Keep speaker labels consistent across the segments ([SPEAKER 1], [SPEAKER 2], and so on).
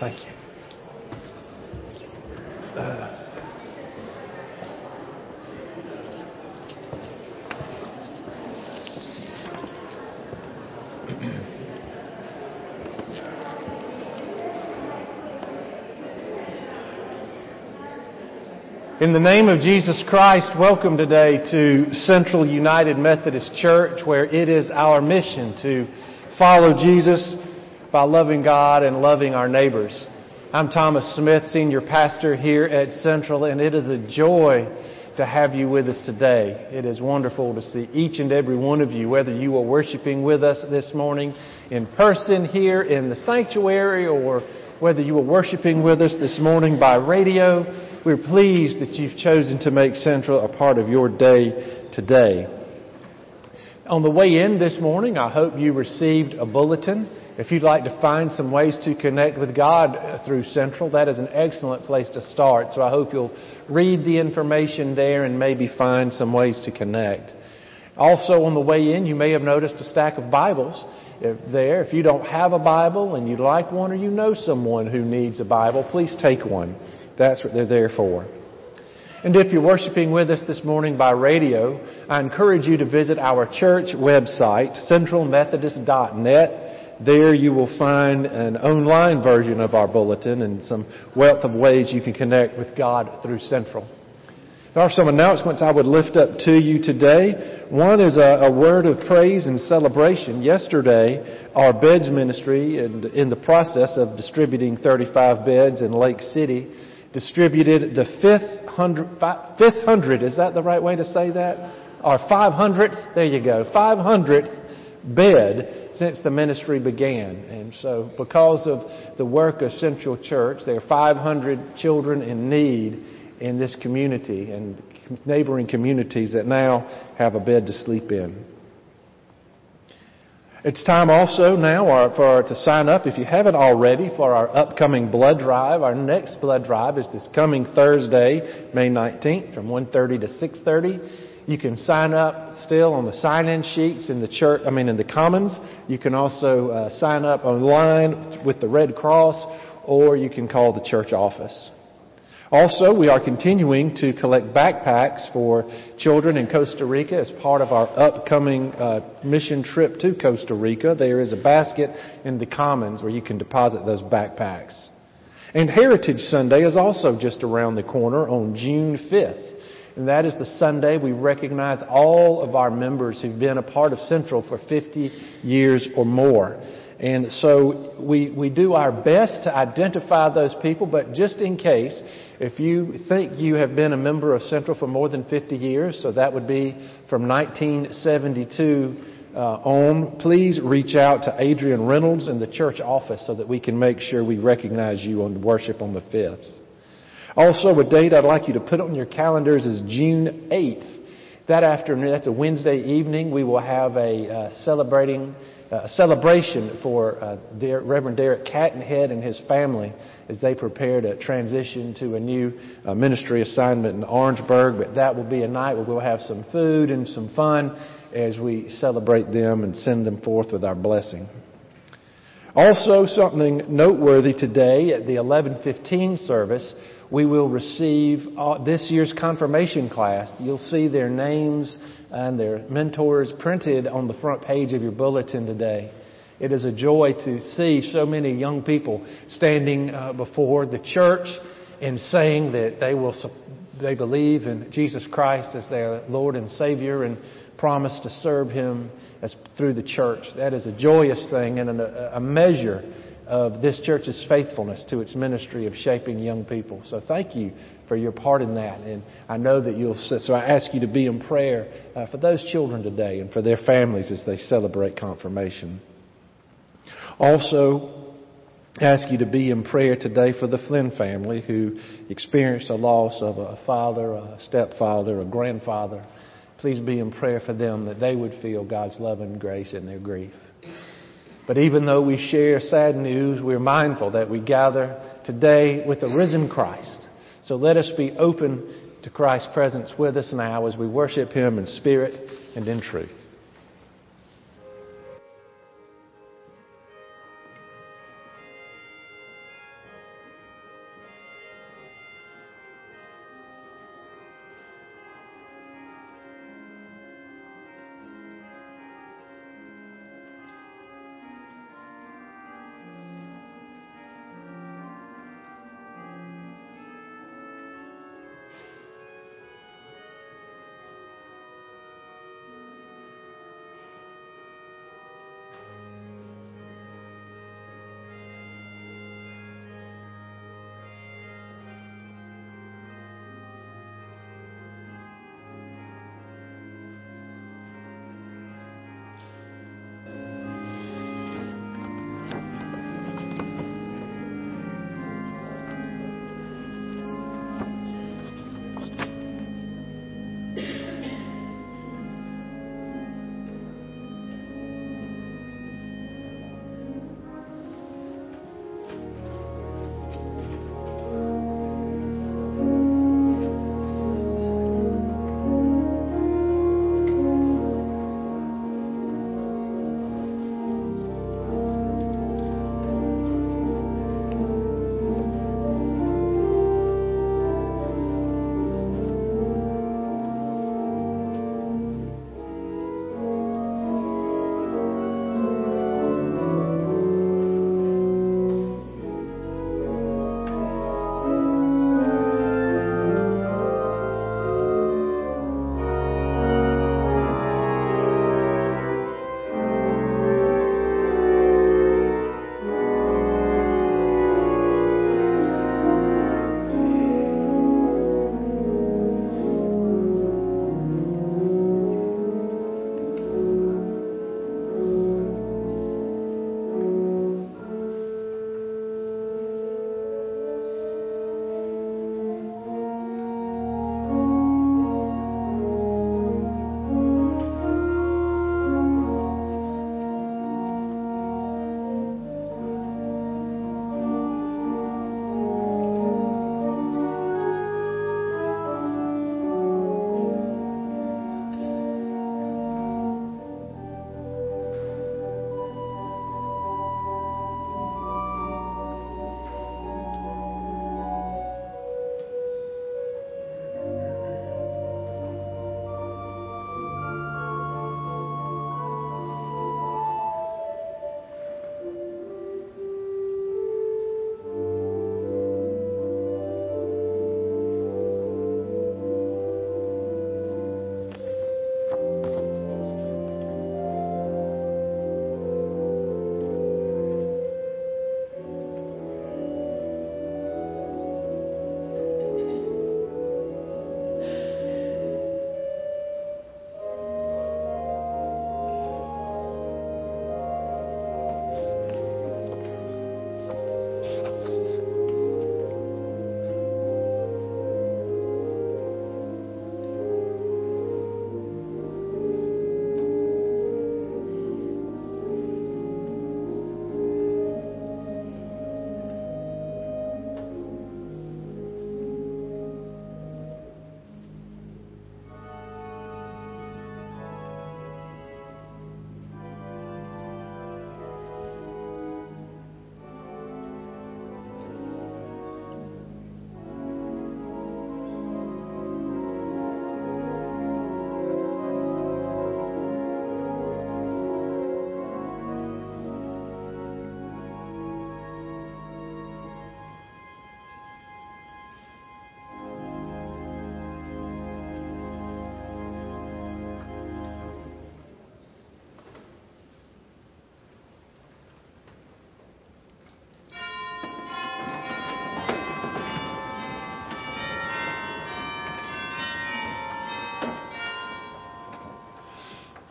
[SPEAKER 1] Thank you. In the name of Jesus Christ, welcome today to Central United Methodist Church, where it is our mission to follow Jesus by loving God and loving our neighbors. I'm Thomas Smith, Senior Pastor here at Central, and it is a joy to have you with us today. It is wonderful to see each and every one of you, whether you are worshiping with us this morning in person here in the sanctuary or whether you are worshiping with us this morning by radio. We're pleased that you've chosen to make Central a part of your day today. On the way in this morning, I hope you received a bulletin. If you'd like to find some ways to connect with God through Central, that is an excellent place to start. So I hope you'll read the information there and maybe find some ways to connect. Also, on the way in, you may have noticed a stack of Bibles there. If you don't have a Bible and you'd like one or you know someone who needs a Bible, please take one. That's what they're there for. And if you're worshiping with us this morning by radio, I encourage you to visit our church website, centralmethodist.net. There you will find an online version of our bulletin and some wealth of ways you can connect with God through Central. There are some announcements I would lift up to you today. One is a, a word of praise and celebration. Yesterday, our beds ministry, in, in the process of distributing 35 beds in Lake City, distributed the fifth hundred, fifth hundred, is that the right way to say that? Or 500th, there you go, 500th bed since the ministry began. And so because of the work of Central Church, there are 500 children in need in this community and neighboring communities that now have a bed to sleep in. It's time also now uh, for to sign up if you haven't already for our upcoming blood drive. Our next blood drive is this coming Thursday, May 19th from 1:30 to 6:30. You can sign up still on the sign-in sheets in the church, I mean in the commons. You can also uh, sign up online with the Red Cross or you can call the church office. Also, we are continuing to collect backpacks for children in Costa Rica as part of our upcoming uh, mission trip to Costa Rica. There is a basket in the Commons where you can deposit those backpacks. And Heritage Sunday is also just around the corner on June 5th. And that is the Sunday we recognize all of our members who've been a part of Central for 50 years or more. And so we, we do our best to identify those people, but just in case, if you think you have been a member of Central for more than 50 years, so that would be from 1972 uh, on, please reach out to Adrian Reynolds in the church office so that we can make sure we recognize you on worship on the 5th. Also, a date I'd like you to put on your calendars is June 8th. That afternoon, that's a Wednesday evening, we will have a uh, celebrating a celebration for uh, Reverend Derek Cattenhead and his family as they prepare to transition to a new uh, ministry assignment in Orangeburg. But that will be a night where we'll have some food and some fun as we celebrate them and send them forth with our blessing. Also, something noteworthy today at the 11:15 service, we will receive uh, this year's confirmation class. You'll see their names and their mentors printed on the front page of your bulletin today. It is a joy to see so many young people standing uh, before the church and saying that they will they believe in Jesus Christ as their Lord and Savior and promise to serve Him as through the church. That is a joyous thing and a, a measure of this church's faithfulness to its ministry of shaping young people. So thank you for your part in that. And I know that you'll, so I ask you to be in prayer uh, for those children today and for their families as they celebrate confirmation. Also, ask you to be in prayer today for the Flynn family who experienced a loss of a father, a stepfather, a grandfather. Please be in prayer for them that they would feel God's love and grace in their grief. But even though we share sad news, we're mindful that we gather today with the risen Christ. So let us be open to Christ's presence with us now as we worship Him in spirit and in truth.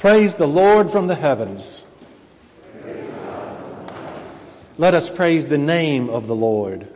[SPEAKER 1] Praise the Lord from the heavens. Let us praise the name of the Lord.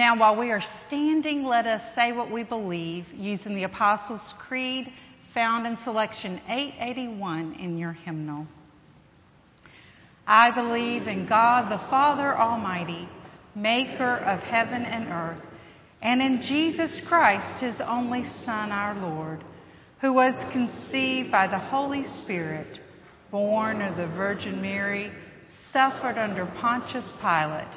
[SPEAKER 2] Now, while we are standing, let us say what we believe using the Apostles' Creed found in selection 881 in your hymnal. I believe in God the Father Almighty, maker of heaven and earth, and in Jesus Christ, his only Son, our Lord, who was conceived by the Holy Spirit, born of the Virgin Mary, suffered under Pontius Pilate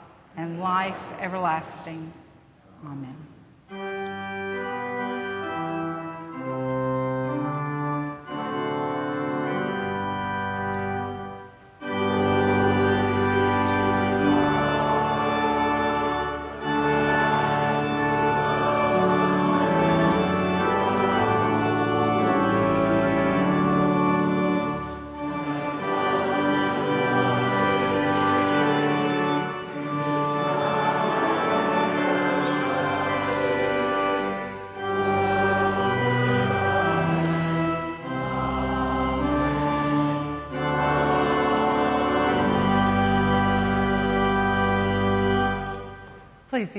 [SPEAKER 2] and life everlasting. Amen.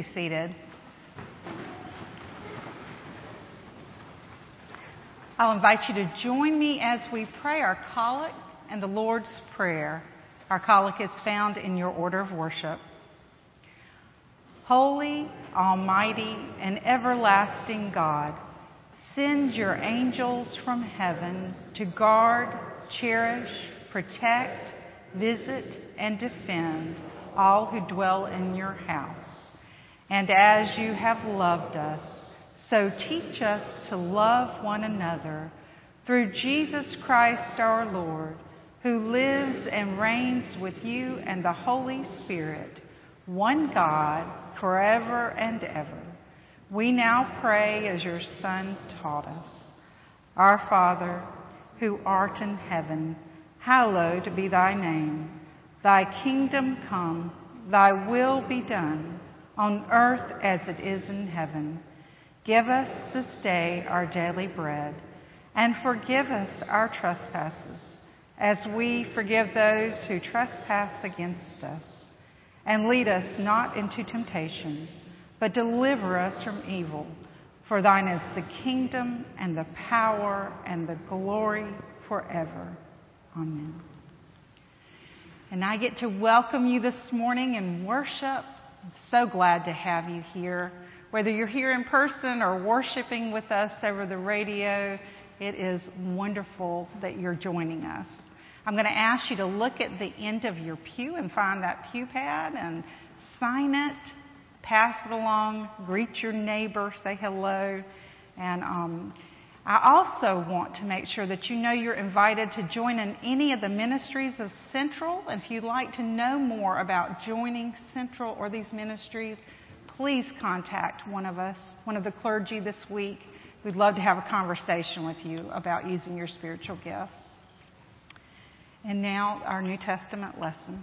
[SPEAKER 2] Be seated. I'll invite you to join me as we pray our collect and the Lord's Prayer. Our collect is found in your order of worship. Holy, Almighty, and everlasting God, send your angels from heaven to guard, cherish, protect, visit, and defend all who dwell in your house. And as you have loved us, so teach us to love one another through Jesus Christ our Lord, who lives and reigns with you and the Holy Spirit, one God, forever and ever. We now pray as your Son taught us. Our Father, who art in heaven, hallowed be thy name. Thy kingdom come, thy will be done, on earth as it is in heaven. Give us this day our daily bread and forgive us our trespasses, as we forgive those who trespass against us. And lead us not into temptation, but deliver us from evil. For thine is the kingdom and the power and the glory forever. Amen. And I get to welcome you this morning in worship. So glad to have you here. Whether you're here in person or worshiping with us over the radio, it is wonderful that you're joining us. I'm going to ask you to look at the end of your pew and find that pew pad and sign it, pass it along, greet your neighbor, say hello. And um, I also want to make sure that you know you're invited to join in any of the ministries of Central. And if you'd like to know more about joining Central or these ministries, please contact one of us, one of the clergy this week. We'd love to have a conversation with you about using your spiritual gifts. And now, our New Testament lesson.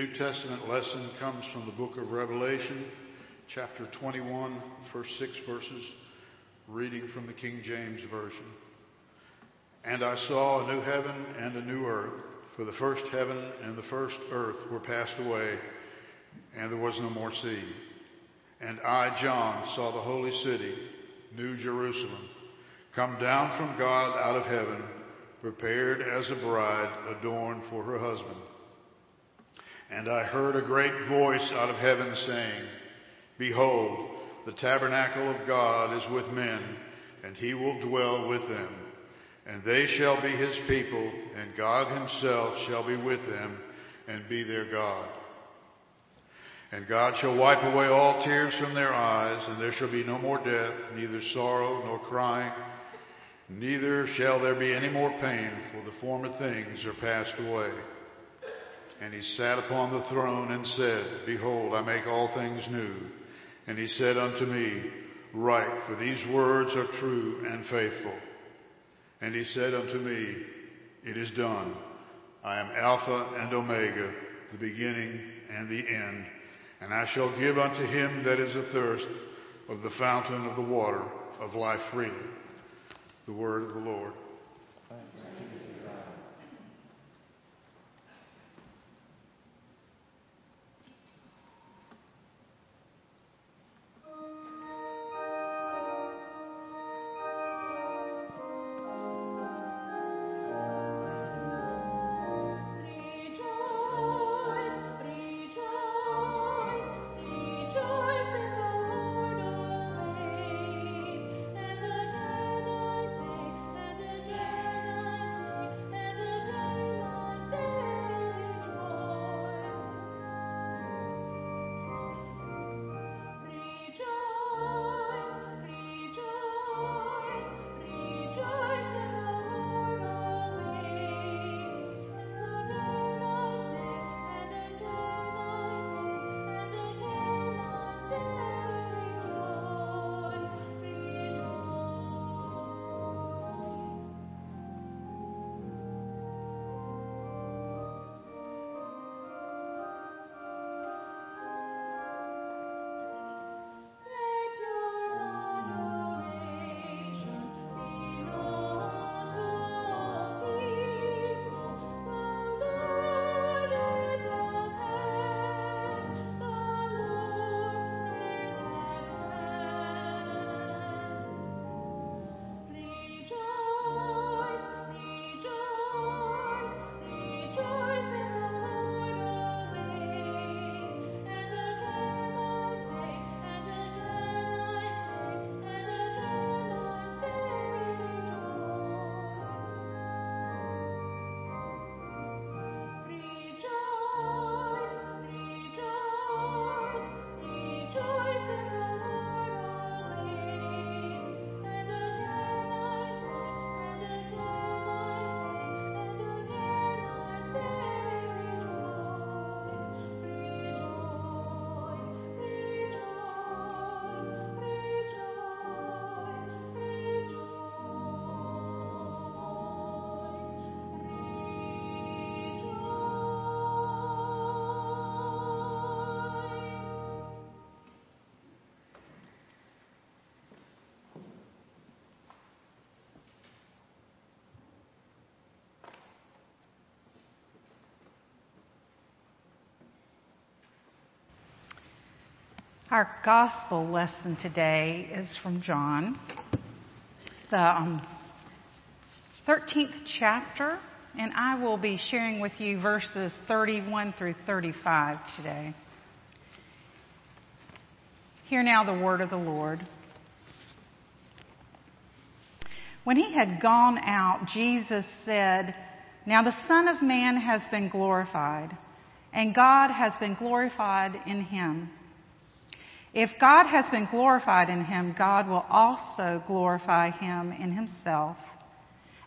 [SPEAKER 3] New Testament lesson comes from the book of Revelation, chapter 21, first six verses, reading from the King James Version. And I saw a new heaven and a new earth, for the first heaven and the first earth were passed away, and there was no more sea. And I, John, saw the holy city, New Jerusalem, come down from God out of heaven, prepared as a bride adorned for her husband. And I heard a great voice out of heaven saying, Behold, the tabernacle of God is with men, and he will dwell with them. And they shall be his people, and God himself shall be with them, and be their God. And God shall wipe away all tears from their eyes, and there shall be no more death, neither sorrow nor crying, neither shall there be any more pain, for the former things are passed away. And he sat upon the throne and said, Behold, I make all things new. And he said unto me, Write, for these words are true and faithful. And he said unto me, It is done. I am Alpha and Omega, the beginning and the end. And I shall give unto him that is athirst of the fountain of the water of life freely. The word of the Lord.
[SPEAKER 2] Our gospel lesson today is from John, the um, 13th chapter, and I will be sharing with you verses 31 through 35 today. Hear now the word of the Lord. When he had gone out, Jesus said, Now the Son of Man has been glorified, and God has been glorified in him. If God has been glorified in him, God will also glorify him in himself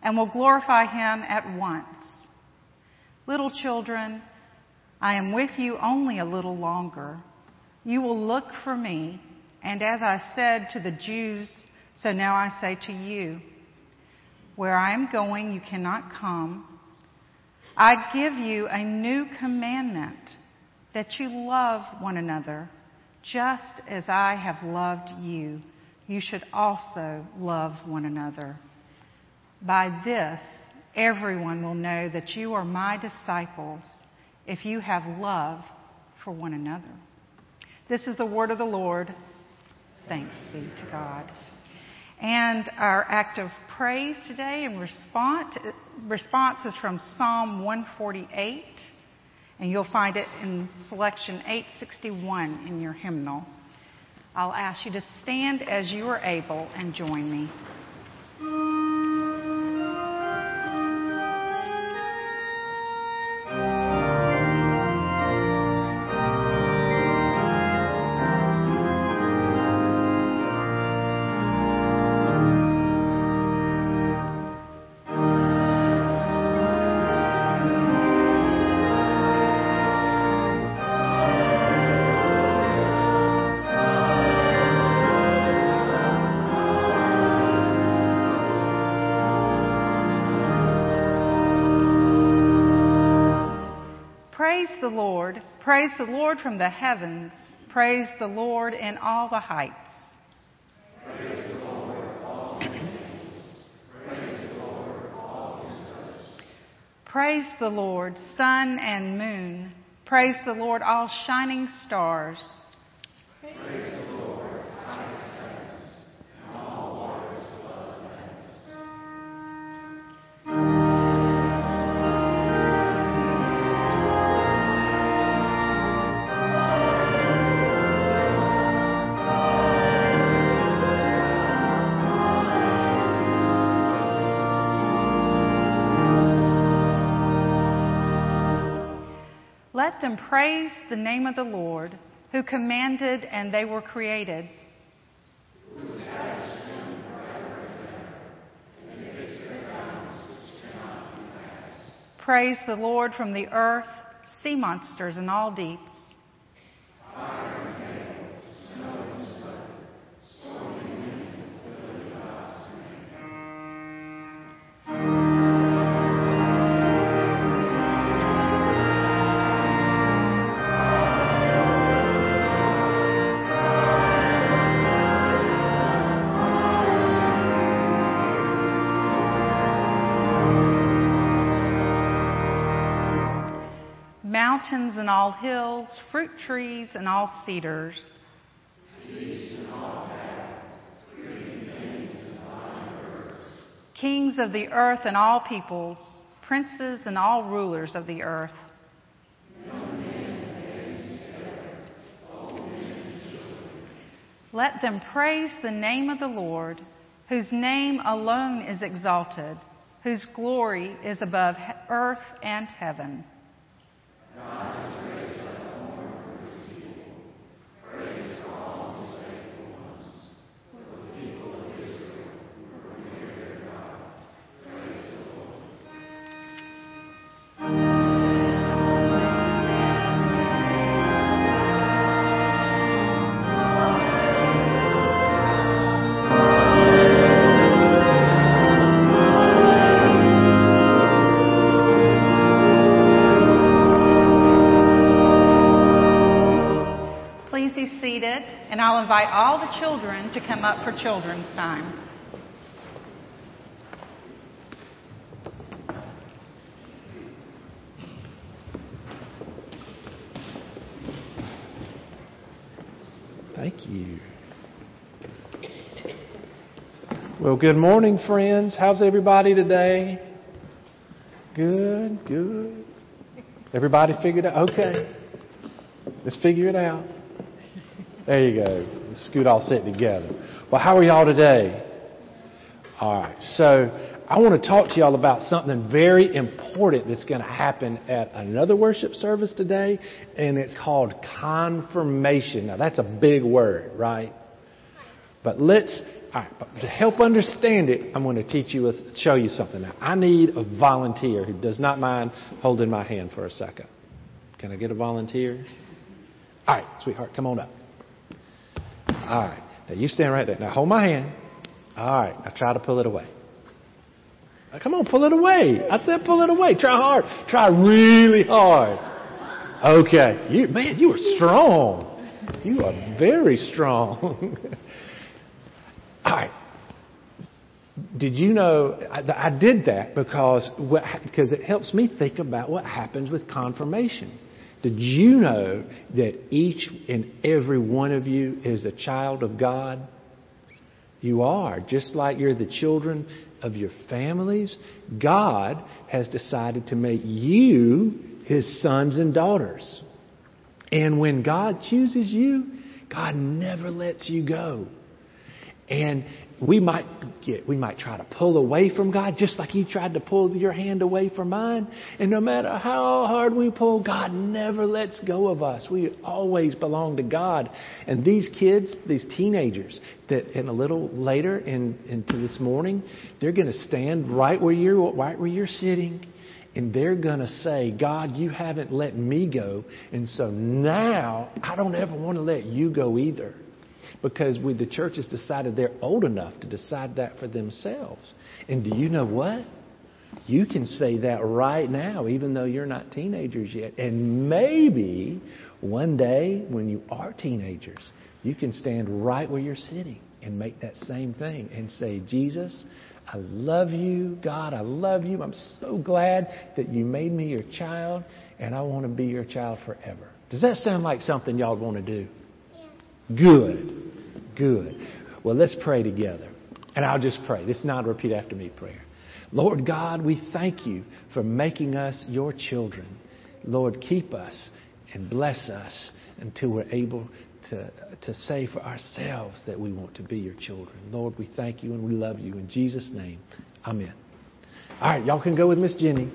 [SPEAKER 2] and will glorify him at once. Little children, I am with you only a little longer. You will look for me, and as I said to the Jews, so now I say to you, where I am going, you cannot come. I give you a new commandment that you love one another. Just as I have loved you, you should also love one another. By this, everyone will know that you are my disciples if you have love for one another. This is the word of the Lord. Thanks be to God. And our act of praise today and response, response is from Psalm 148. And you'll find it in selection 861 in your hymnal. I'll ask you to stand as you are able and join me. The Lord from the heavens. Praise the Lord in all the heights.
[SPEAKER 4] Praise the Lord, all Praise the Lord, all
[SPEAKER 2] Praise the Lord, sun and moon. Praise the Lord, all shining stars.
[SPEAKER 4] Praise
[SPEAKER 2] them praise the name of the Lord, who commanded and they were created. Praise the Lord from the earth, sea monsters and all deeps. Mountains and all hills, fruit trees and all cedars. Kings of the earth and all peoples, princes and all rulers of the earth. Let them praise the name of the Lord, whose name alone is exalted, whose glory is above earth and heaven. God. I'll invite all the children to come up for children's time.
[SPEAKER 1] Thank you. Well, good morning, friends. How's everybody today? Good, good. Everybody figured out? Okay. Let's figure it out. There you go. Let's scoot all sit together. Well, how are y'all today? All right. So, I want to talk to y'all about something very important that's going to happen at another worship service today, and it's called confirmation. Now, that's a big word, right? But let's, to help understand it, I'm going to teach you, show you something. Now, I need a volunteer who does not mind holding my hand for a second. Can I get a volunteer? All right, sweetheart, come on up. All right. Now, you stand right there. Now, hold my hand. All right. Now, try to pull it away. Now, come on, pull it away. I said pull it away. Try hard. Try really hard. Okay. You, man, you are strong. You are very strong. All right. Did you know I, I did that because because it helps me think about what happens with confirmation. Did you know that each and every one of you is a child of God? You are, just like you're the children of your families. God has decided to make you his sons and daughters. And when God chooses you, God never lets you go. And we might get, we might try to pull away from God just like He tried to pull your hand away from mine. And no matter how hard we pull, God never lets go of us. We always belong to God. And these kids, these teenagers, that in a little later in, into this morning, they're going to stand right where you're, right where you're sitting. And they're going to say, God, you haven't let me go. And so now I don't ever want to let you go either because we, the church has decided they're old enough to decide that for themselves. And do you know what? You can say that right now, even though you're not teenagers yet. And maybe one day when you are teenagers, you can stand right where you're sitting and make that same thing and say, Jesus, I love you. God, I love you. I'm so glad that you made me your child, and I want to be your child forever. Does that sound like something y'all want to do? Good. Good. Well, let's pray together. And I'll just pray. This is not a repeat after me prayer. Lord God, we thank you for making us your children. Lord, keep us and bless us until we're able to, to say for ourselves that we want to be your children. Lord, we thank you and we love you. In Jesus' name, amen. All right, y'all can go with Miss Jenny.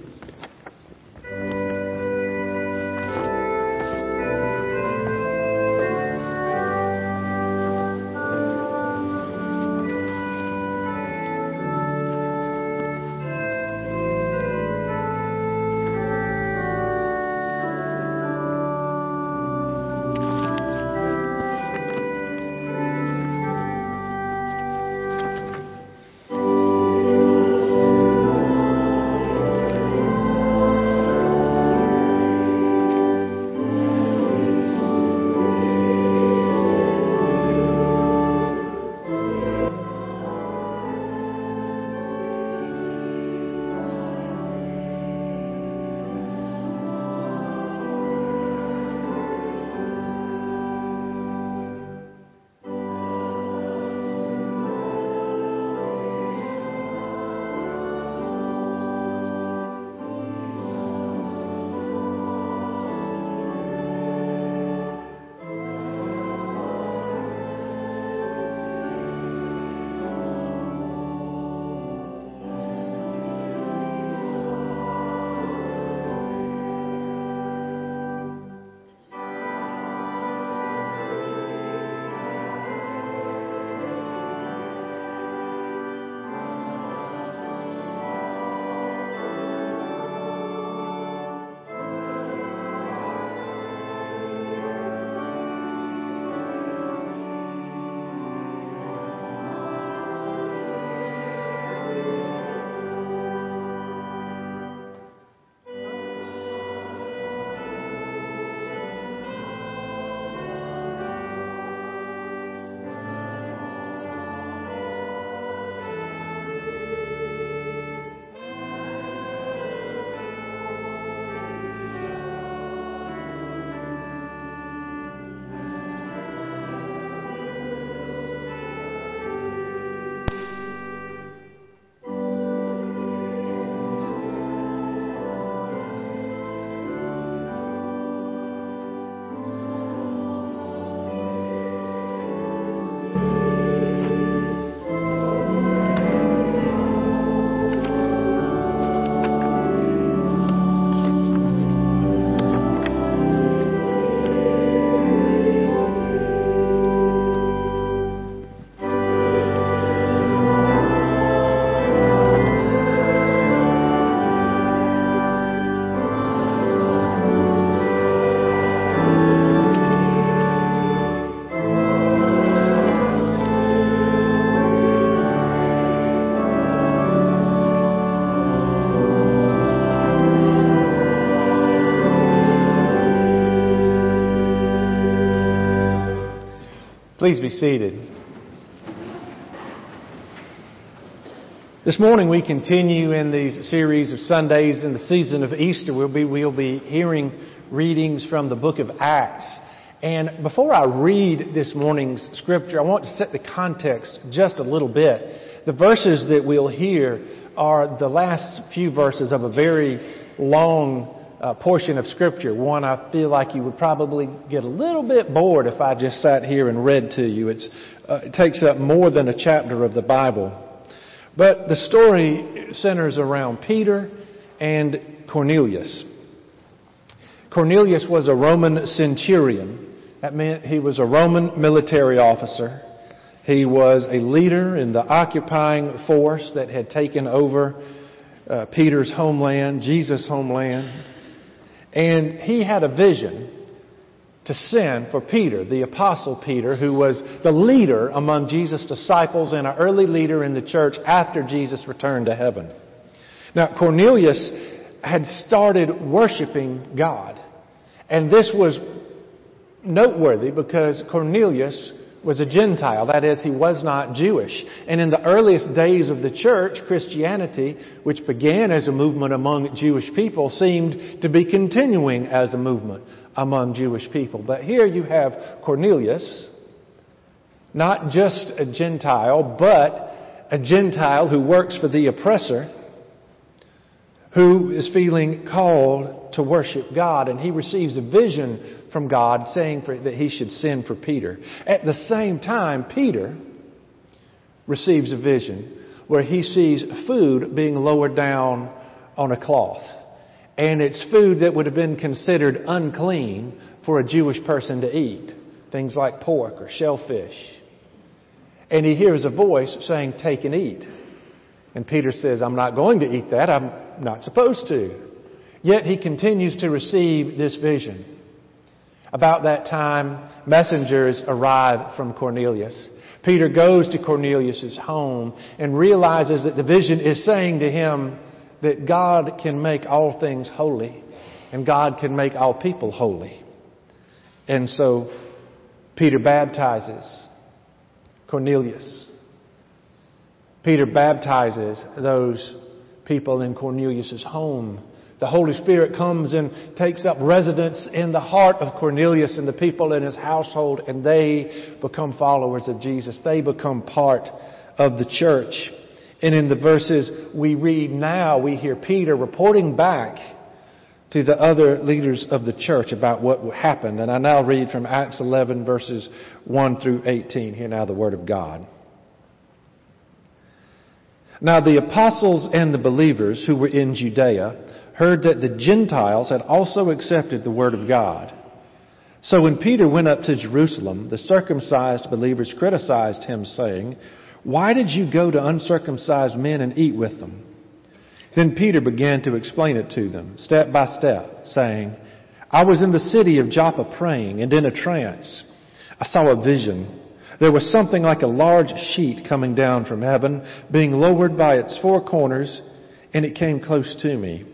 [SPEAKER 1] Please be seated. This morning we continue in these series of Sundays in the season of Easter. We'll be, we'll be hearing readings from the book of Acts. And before I read this morning's scripture, I want to set the context just a little bit. The verses that we'll hear are the last few verses of a very long uh, portion of Scripture, one I feel like you would probably get a little bit bored if I just sat here and read to you. Uh, it takes up more than a chapter of the Bible. But the story centers around Peter and Cornelius. Cornelius was a Roman centurion. That meant he was a Roman military officer. He was a leader in the occupying force that had taken over uh, Peter's homeland, Jesus' homeland. And he had a vision to send for Peter, the apostle Peter, who was the leader among Jesus' disciples and an early leader in the church after Jesus returned to heaven. Now, Cornelius had started worshiping God. And this was noteworthy because Cornelius was a Gentile. That is, he was not Jewish. And in the earliest days of the church, Christianity, which began as a movement among Jewish people, seemed to be continuing as a movement among Jewish people. But here you have Cornelius, not just a Gentile, but a Gentile who works for the oppressor, who is feeling called to worship God, and he receives a vision from God saying for, that he should send for Peter. At the same time, Peter receives a vision where he sees food being lowered down on a cloth. And it's food that would have been considered unclean for a Jewish person to eat. Things like pork or shellfish. And he hears a voice saying, Take and eat. And Peter says, I'm not going to eat that. I'm not supposed to. Yet he continues to receive this vision. About that time, messengers arrive from Cornelius. Peter goes to Cornelius' home and realizes that the vision is saying to him that God can make all things holy and God can make all people holy. And so Peter baptizes Cornelius. Peter baptizes those people in Cornelius' home the Holy Spirit comes and takes up residence in the heart of Cornelius and the people in his household, and they become followers of Jesus. They become part of the church. And in the verses we read now, we hear Peter reporting back to the other leaders of the church about what happened. And I now read from Acts 11 verses 1 through 18. Hear now the word of God. Now the apostles and the believers who were in Judea heard that the Gentiles had also accepted the Word of God. So when Peter went up to Jerusalem, the circumcised believers criticized him, saying, Why did you go to uncircumcised men and eat with them? Then Peter began to explain it to them, step by step, saying, I was in the city of Joppa praying, and in a trance I saw a vision. There was something like a large sheet coming down from heaven, being lowered by its four corners, and it came close to me.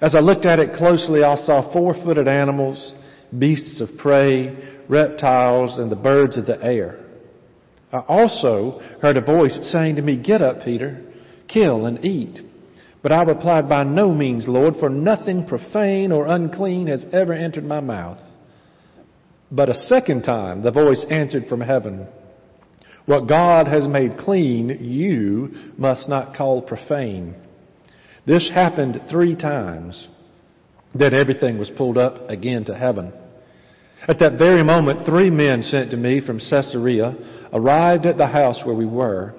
[SPEAKER 1] As I looked at it closely, I saw four-footed animals, beasts of prey, reptiles, and the birds of the air. I also heard a voice saying to me, Get up, Peter, kill and eat. But I replied, By no means, Lord, for nothing profane or unclean has ever entered my mouth. But a second time the voice answered from heaven, What God has made clean, you must not call profane. This happened three times. Then everything was pulled up again to heaven. At that very moment, three men sent to me from Caesarea arrived at the house where we were.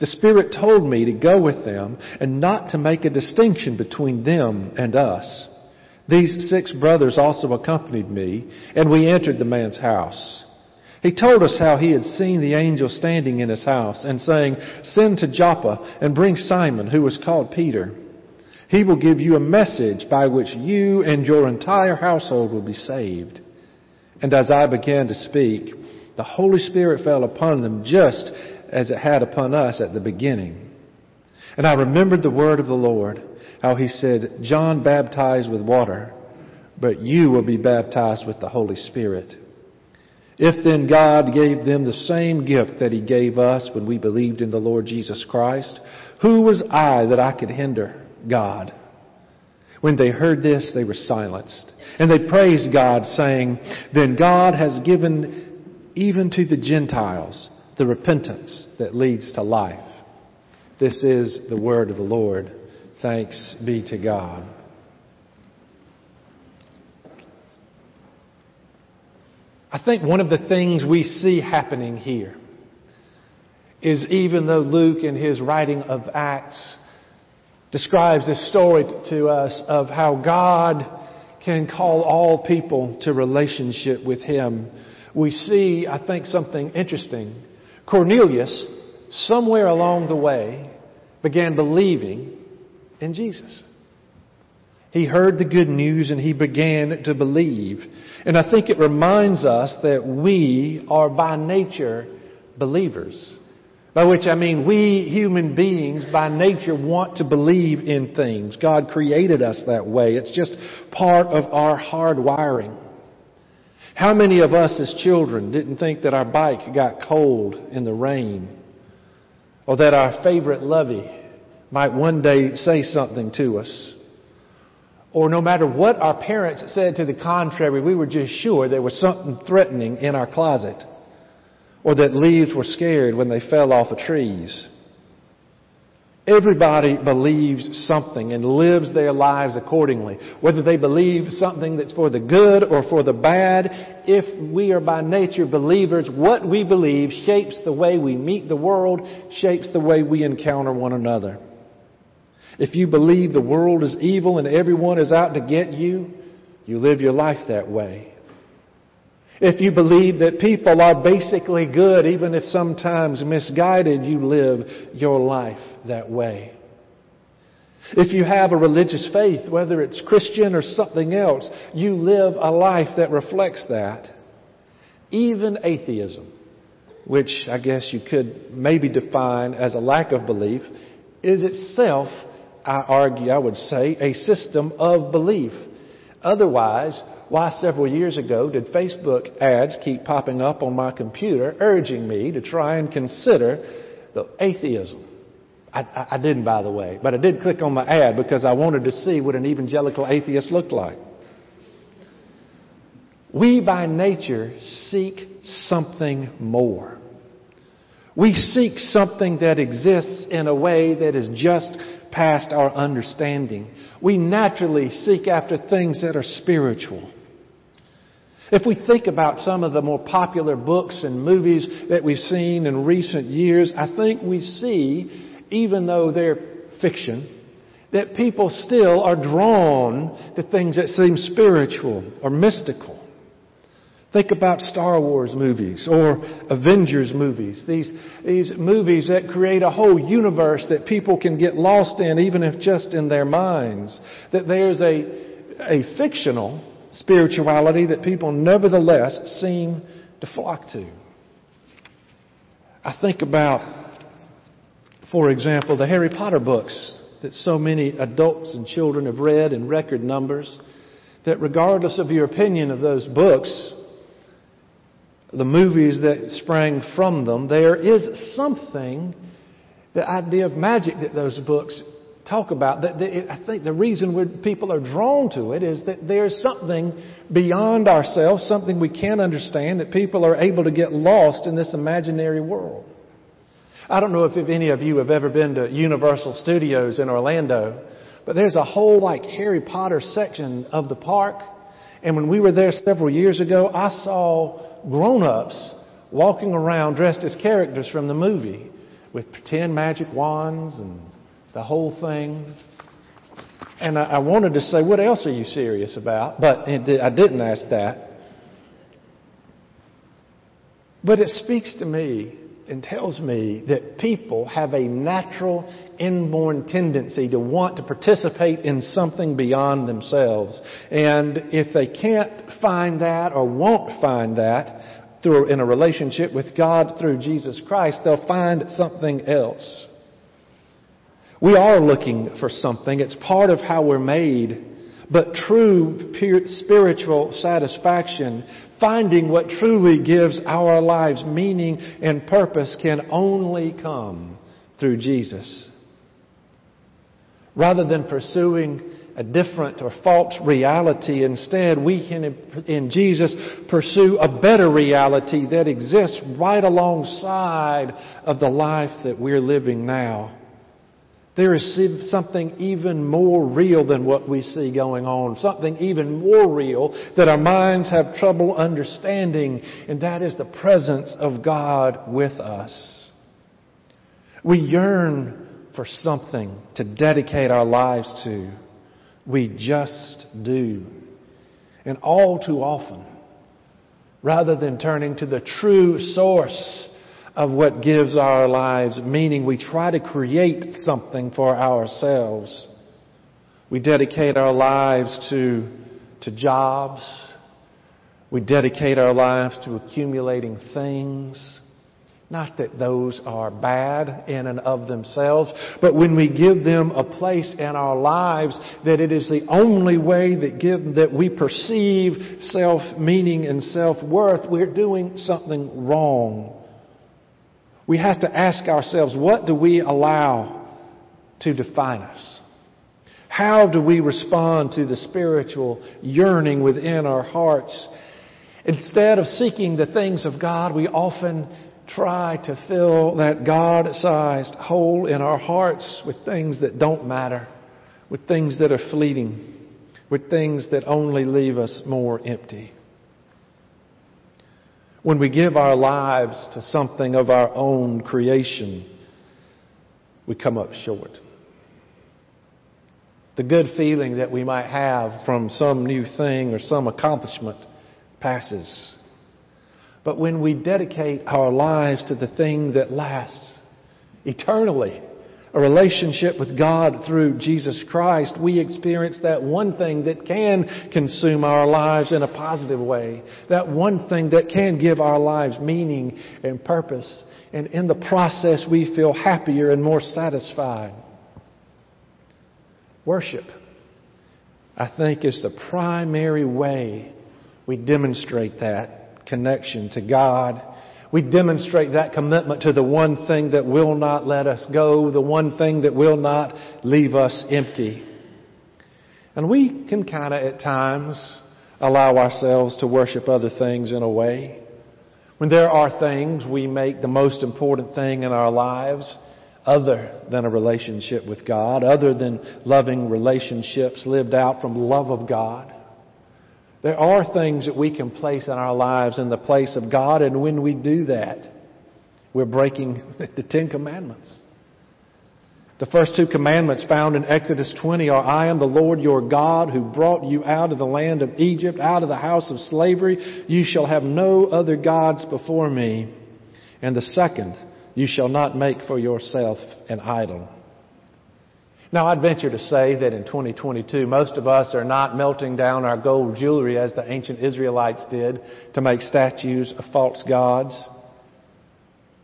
[SPEAKER 1] The Spirit told me to go with them and not to make a distinction between them and us. These six brothers also accompanied me, and we entered the man's house. He told us how he had seen the angel standing in his house and saying, Send to Joppa and bring Simon, who was called Peter. He will give you a message by which you and your entire household will be saved. And as I began to speak, the Holy Spirit fell upon them just as it had upon us at the beginning. And I remembered the word of the Lord, how he said, John baptized with water, but you will be baptized with the Holy Spirit. If then God gave them the same gift that He gave us when we believed in the Lord Jesus Christ, who was I that I could hinder God? When they heard this, they were silenced. And they praised God, saying, Then God has given even to the Gentiles the repentance that leads to life. This is the word of the Lord. Thanks be to God. I think one of the things we see happening here is even though Luke in his writing of Acts describes this story to us of how God can call all people to relationship with Him, we see, I think, something interesting. Cornelius, somewhere along the way, began believing in Jesus. He heard the good news and he began to believe. And I think it reminds us that we are by nature believers. By which I mean we human beings by nature want to believe in things. God created us that way. It's just part of our hard wiring. How many of us as children didn't think that our bike got cold in the rain? Or that our favorite lovey might one day say something to us? or no matter what our parents said to the contrary, we were just sure there was something threatening in our closet, or that leaves were scared when they fell off of trees. Everybody believes something and lives their lives accordingly. Whether they believe something that's for the good or for the bad, if we are by nature believers, what we believe shapes the way we meet the world, shapes the way we encounter one another. If you believe the world is evil and everyone is out to get you, you live your life that way. If you believe that people are basically good, even if sometimes misguided, you live your life that way. If you have a religious faith, whether it's Christian or something else, you live a life that reflects that. Even atheism, which I guess you could maybe define as a lack of belief, is itself I argue, I would say, a system of belief. Otherwise, why several years ago did Facebook ads keep popping up on my computer urging me to try and consider the atheism? I, I, didn't, by the way, but I did click on the ad because I wanted to see what an evangelical atheist looked like. We by nature seek something more. We seek something that exists in a way that is just past our understanding. We naturally seek after things that are spiritual. If we think about some of the more popular books and movies that we've seen in recent years, I think we see, even though they're fiction, that people still are drawn to things that seem spiritual or mystical. Think about Star Wars movies or Avengers movies. These, these movies that create a whole universe that people can get lost in, even if just in their minds. That there's a, a fictional spirituality that people nevertheless seem to flock to. I think about, for example, the Harry Potter books that so many adults and children have read in record numbers. That regardless of your opinion of those books, the movies that sprang from them, there is something, the idea of magic that those books talk about. That I think the reason people are drawn to it is that there's something beyond ourselves, something we can't understand, that people are able to get lost in this imaginary world. I don't know if any of you have ever been to Universal Studios in Orlando, but there's a whole like Harry Potter section of the park. And when we were there several years ago, I saw grown-ups walking around dressed as characters from the movie with pretend magic wands and the whole thing. And I, I wanted to say, what else are you serious about? But I didn't ask that. But it speaks to me and tells me that people have a natural inborn tendency to want to participate in something beyond themselves. And if they can't find that or won't find that through in a relationship with God through Jesus Christ, they'll find something else. We are looking for something. It's part of how we're made. But true spiritual satisfaction, finding what truly gives our lives meaning and purpose can only come through Jesus. Rather than pursuing a different or false reality, instead we can in Jesus pursue a better reality that exists right alongside of the life that we're living now. There is something even more real than what we see going on, something even more real that our minds have trouble understanding, and that is the presence of God with us. We yearn for something to dedicate our lives to. We just do. And all too often, rather than turning to the true source of what gives our lives meaning. We try to create something for ourselves. We dedicate our lives to, to jobs. We dedicate our lives to accumulating things. Not that those are bad in and of themselves, but when we give them a place in our lives, that it is the only way that give, that we perceive self-meaning and self-worth, we're doing something wrong. We have to ask ourselves, what do we allow to define us? How do we respond to the spiritual yearning within our hearts? Instead of seeking the things of God, we often try to fill that God-sized hole in our hearts with things that don't matter, with things that are fleeting, with things that only leave us more empty. When we give our lives to something of our own creation, we come up short. The good feeling that we might have from some new thing or some accomplishment passes. But when we dedicate our lives to the thing that lasts eternally, a relationship with God through Jesus Christ, we experience that one thing that can consume our lives in a positive way. That one thing that can give our lives meaning and purpose. And in the process, we feel happier and more satisfied. Worship, I think, is the primary way we demonstrate that connection to God we demonstrate that commitment to the one thing that will not let us go, the one thing that will not leave us empty. And we can kind of at times allow ourselves to worship other things in a way. When there are things we make the most important thing in our lives other than a relationship with God, other than loving relationships lived out from love of God. There are things that we can place in our lives in the place of God, and when we do that, we're breaking the Ten Commandments. The first two commandments found in Exodus 20 are, I am the Lord your God who brought you out of the land of Egypt, out of the house of slavery. You shall have no other gods before me. And the second, you shall not make for yourself an idol. Now, I'd venture to say that in 2022, most of us are not melting down our gold jewelry as the ancient Israelites did to make statues of false gods.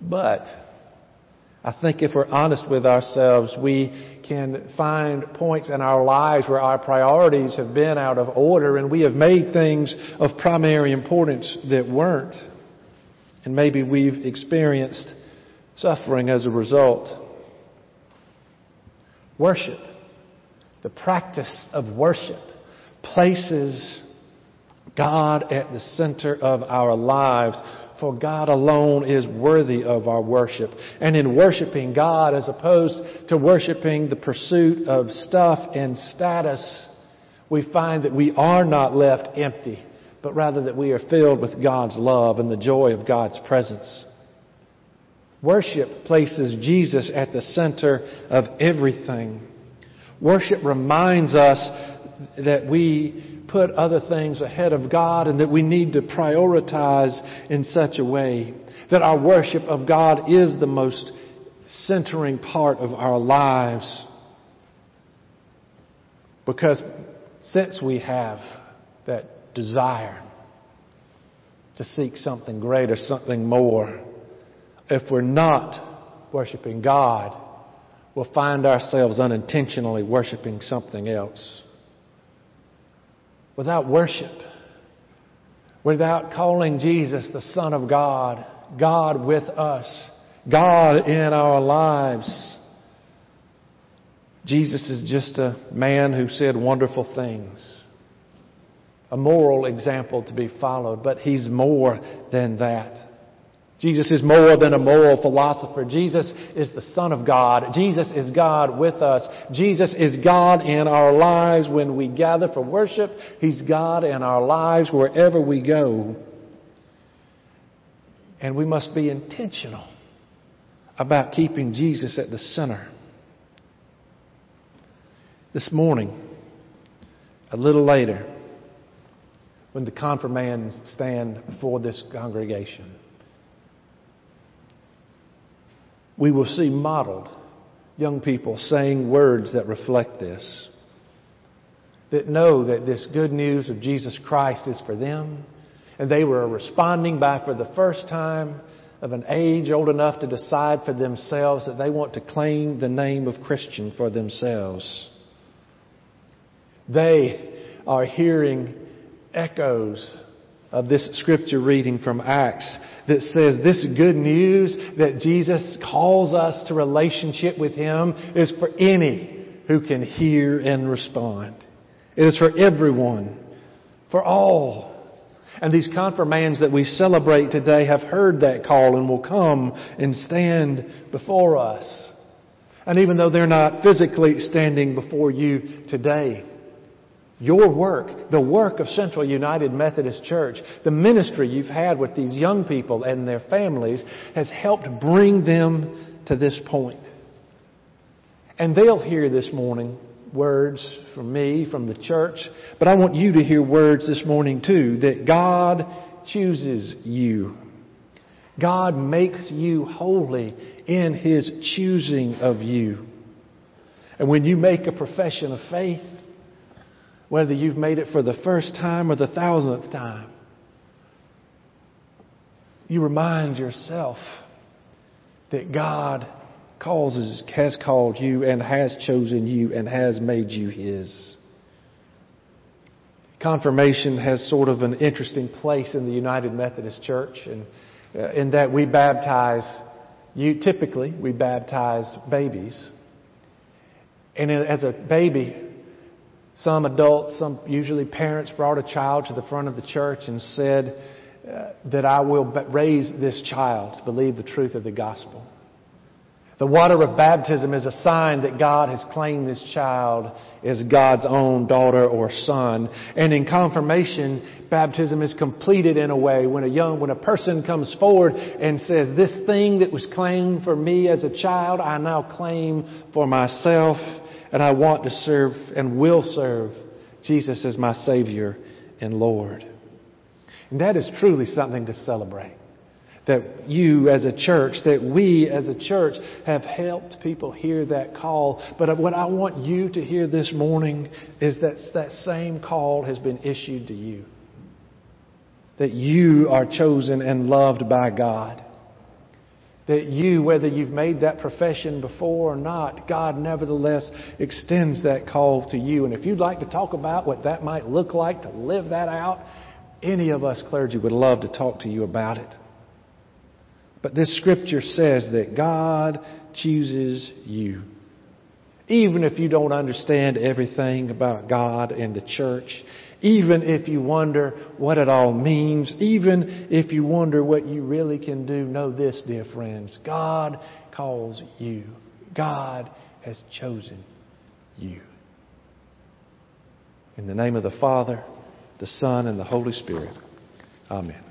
[SPEAKER 1] But I think if we're honest with ourselves, we can find points in our lives where our priorities have been out of order and we have made things of primary importance that weren't. And maybe we've experienced suffering as a result. Worship, the practice of worship, places God at the center of our lives. For God alone is worthy of our worship. And in worshiping God, as opposed to worshiping the pursuit of stuff and status, we find that we are not left empty, but rather that we are filled with God's love and the joy of God's presence. Worship places Jesus at the center of everything. Worship reminds us that we put other things ahead of God and that we need to prioritize in such a way that our worship of God is the most centering part of our lives. Because since we have that desire to seek something greater, something more, if we're not worshiping God, we'll find ourselves unintentionally worshiping something else. without worship, without calling Jesus the Son of God, God with us, God in our lives. Jesus is just a man who said wonderful things, a moral example to be followed, but he's more than that. Jesus is more than a moral philosopher. Jesus is the Son of God. Jesus is God with us. Jesus is God in our lives when we gather for worship. He's God in our lives wherever we go. And we must be intentional about keeping Jesus at the center. This morning, a little later, when the confirmands stand before this congregation, we will see modeled young people saying words that reflect this. That know that this good news of Jesus Christ is for them. And they were responding by, for the first time of an age old enough to decide for themselves that they want to claim the name of Christian for themselves. They are hearing echoes of this scripture reading from Acts that says this good news that Jesus calls us to relationship with Him is for any who can hear and respond. It is for everyone, for all. And these confirmands that we celebrate today have heard that call and will come and stand before us. And even though they're not physically standing before you today, your work, the work of Central United Methodist Church, the ministry you've had with these young people and their families has helped bring them to this point. And they'll hear this morning words from me, from the church, but I want you to hear words this morning too, that God chooses you. God makes you holy in His choosing of you. And when you make a profession of faith, whether you've made it for the first time or the thousandth time. You remind yourself that God causes, has called you and has chosen you and has made you His. Confirmation has sort of an interesting place in the United Methodist Church, and uh, in that we baptize you. Typically, we baptize babies, and as a baby, some adults, some usually parents brought a child to the front of the church and said uh, that I will raise this child to believe the truth of the gospel. The water of baptism is a sign that God has claimed this child as God's own daughter or son. And in confirmation, baptism is completed in a way when a young, when a person comes forward and says, this thing that was claimed for me as a child, I now claim for myself and I want to serve and will serve Jesus as my Savior and Lord. And that is truly something to celebrate. That you as a church, that we as a church have helped people hear that call. But what I want you to hear this morning is that that same call has been issued to you. That you are chosen and loved by God that you, whether you've made that profession before or not, God nevertheless extends that call to you. And if you'd like to talk about what that might look like to live that out, any of us clergy would love to talk to you about it. But this scripture says that God chooses you. Even if you don't understand everything about God and the church, even if you wonder what it all means, even if you wonder what you really can do, know this, dear friends. God calls you. God has chosen you. In the name of the Father, the Son, and the Holy Spirit. Amen.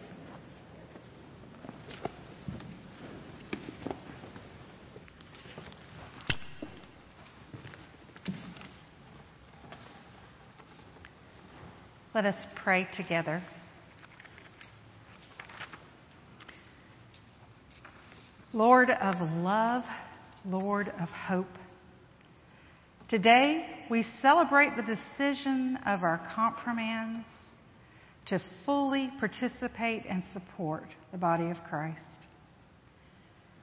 [SPEAKER 2] Us pray together. Lord of love, Lord of hope. Today we celebrate the decision of our confirmands to fully participate and support the body of Christ.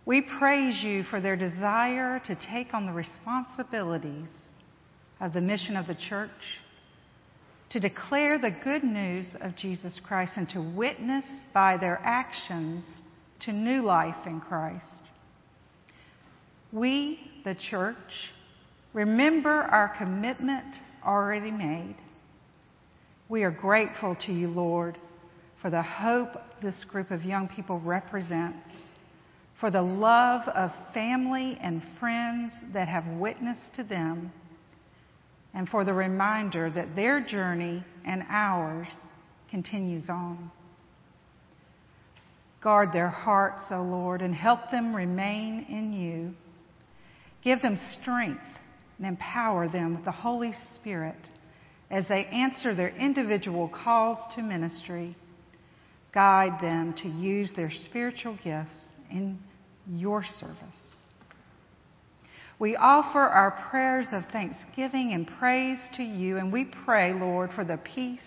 [SPEAKER 2] We praise you for their desire to take on the responsibilities of the mission of the church to declare the good news of Jesus Christ and to witness by their actions to new life in Christ. We, the church, remember our commitment already made. We are grateful to you, Lord, for the hope this group of young people represents, for the love of family and friends that have witnessed to them, and for the reminder that their journey and ours continues on. Guard their hearts, O Lord, and help them remain in you. Give them strength and empower them with the Holy Spirit as they answer their individual calls to ministry. Guide them to use their spiritual gifts in your service. We offer our prayers of thanksgiving and praise to you, and we pray, Lord, for the peace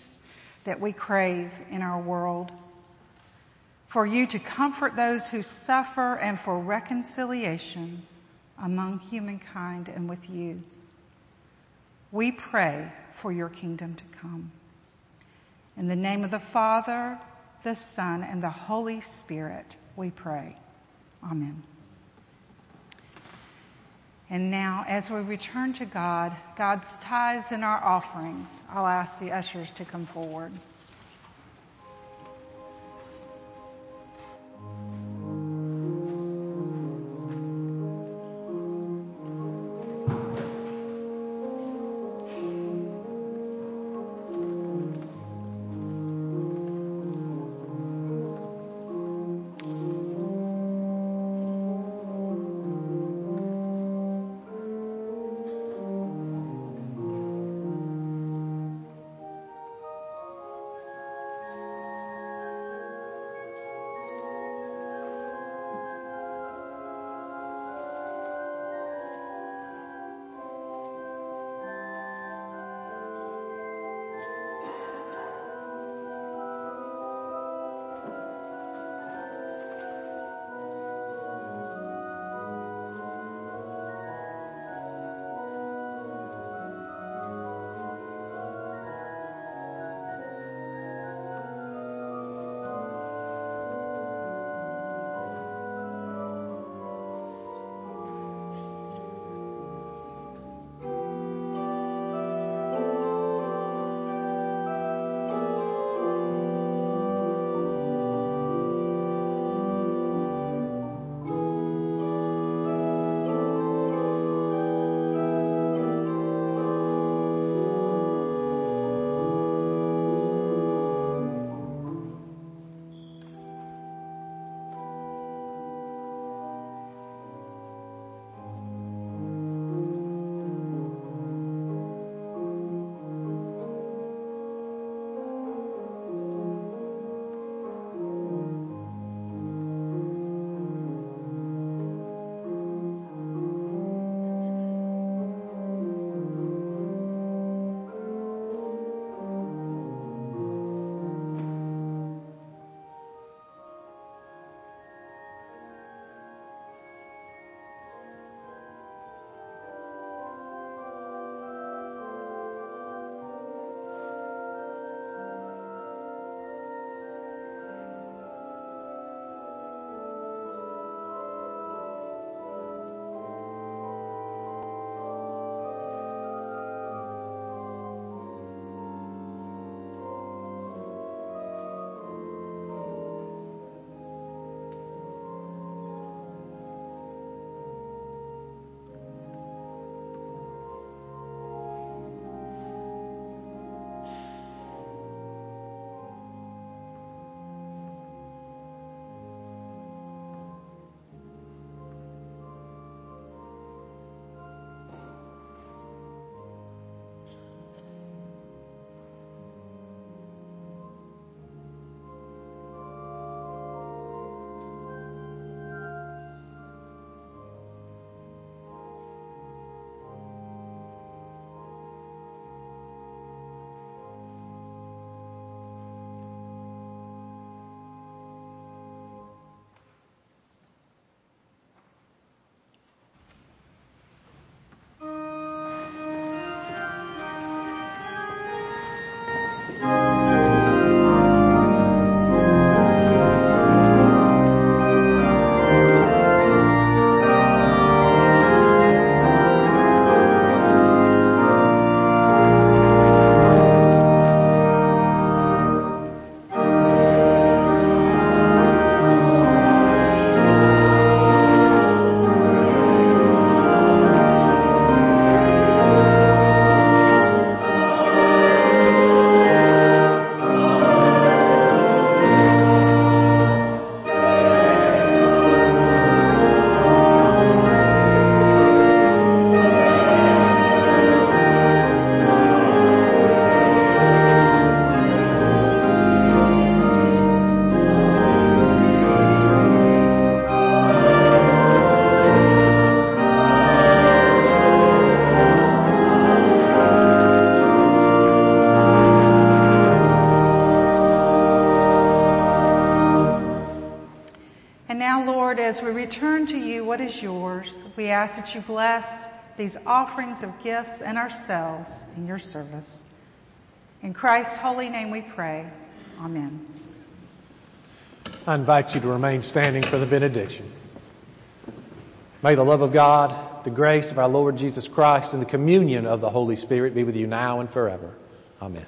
[SPEAKER 2] that we crave in our world, for you to comfort those who suffer, and for reconciliation among humankind and with you. We pray for your kingdom to come. In the name of the Father, the Son, and the Holy Spirit, we pray. Amen. And now, as we return to God, God's tithes and our offerings, I'll ask the ushers to come forward. As we return to you what is yours, we ask that you bless these offerings of gifts and ourselves in your service. In Christ's holy name we pray. Amen.
[SPEAKER 1] I invite you to remain standing for the benediction. May the love of God, the grace of our Lord Jesus Christ, and the communion of the Holy Spirit be with you now and forever. Amen.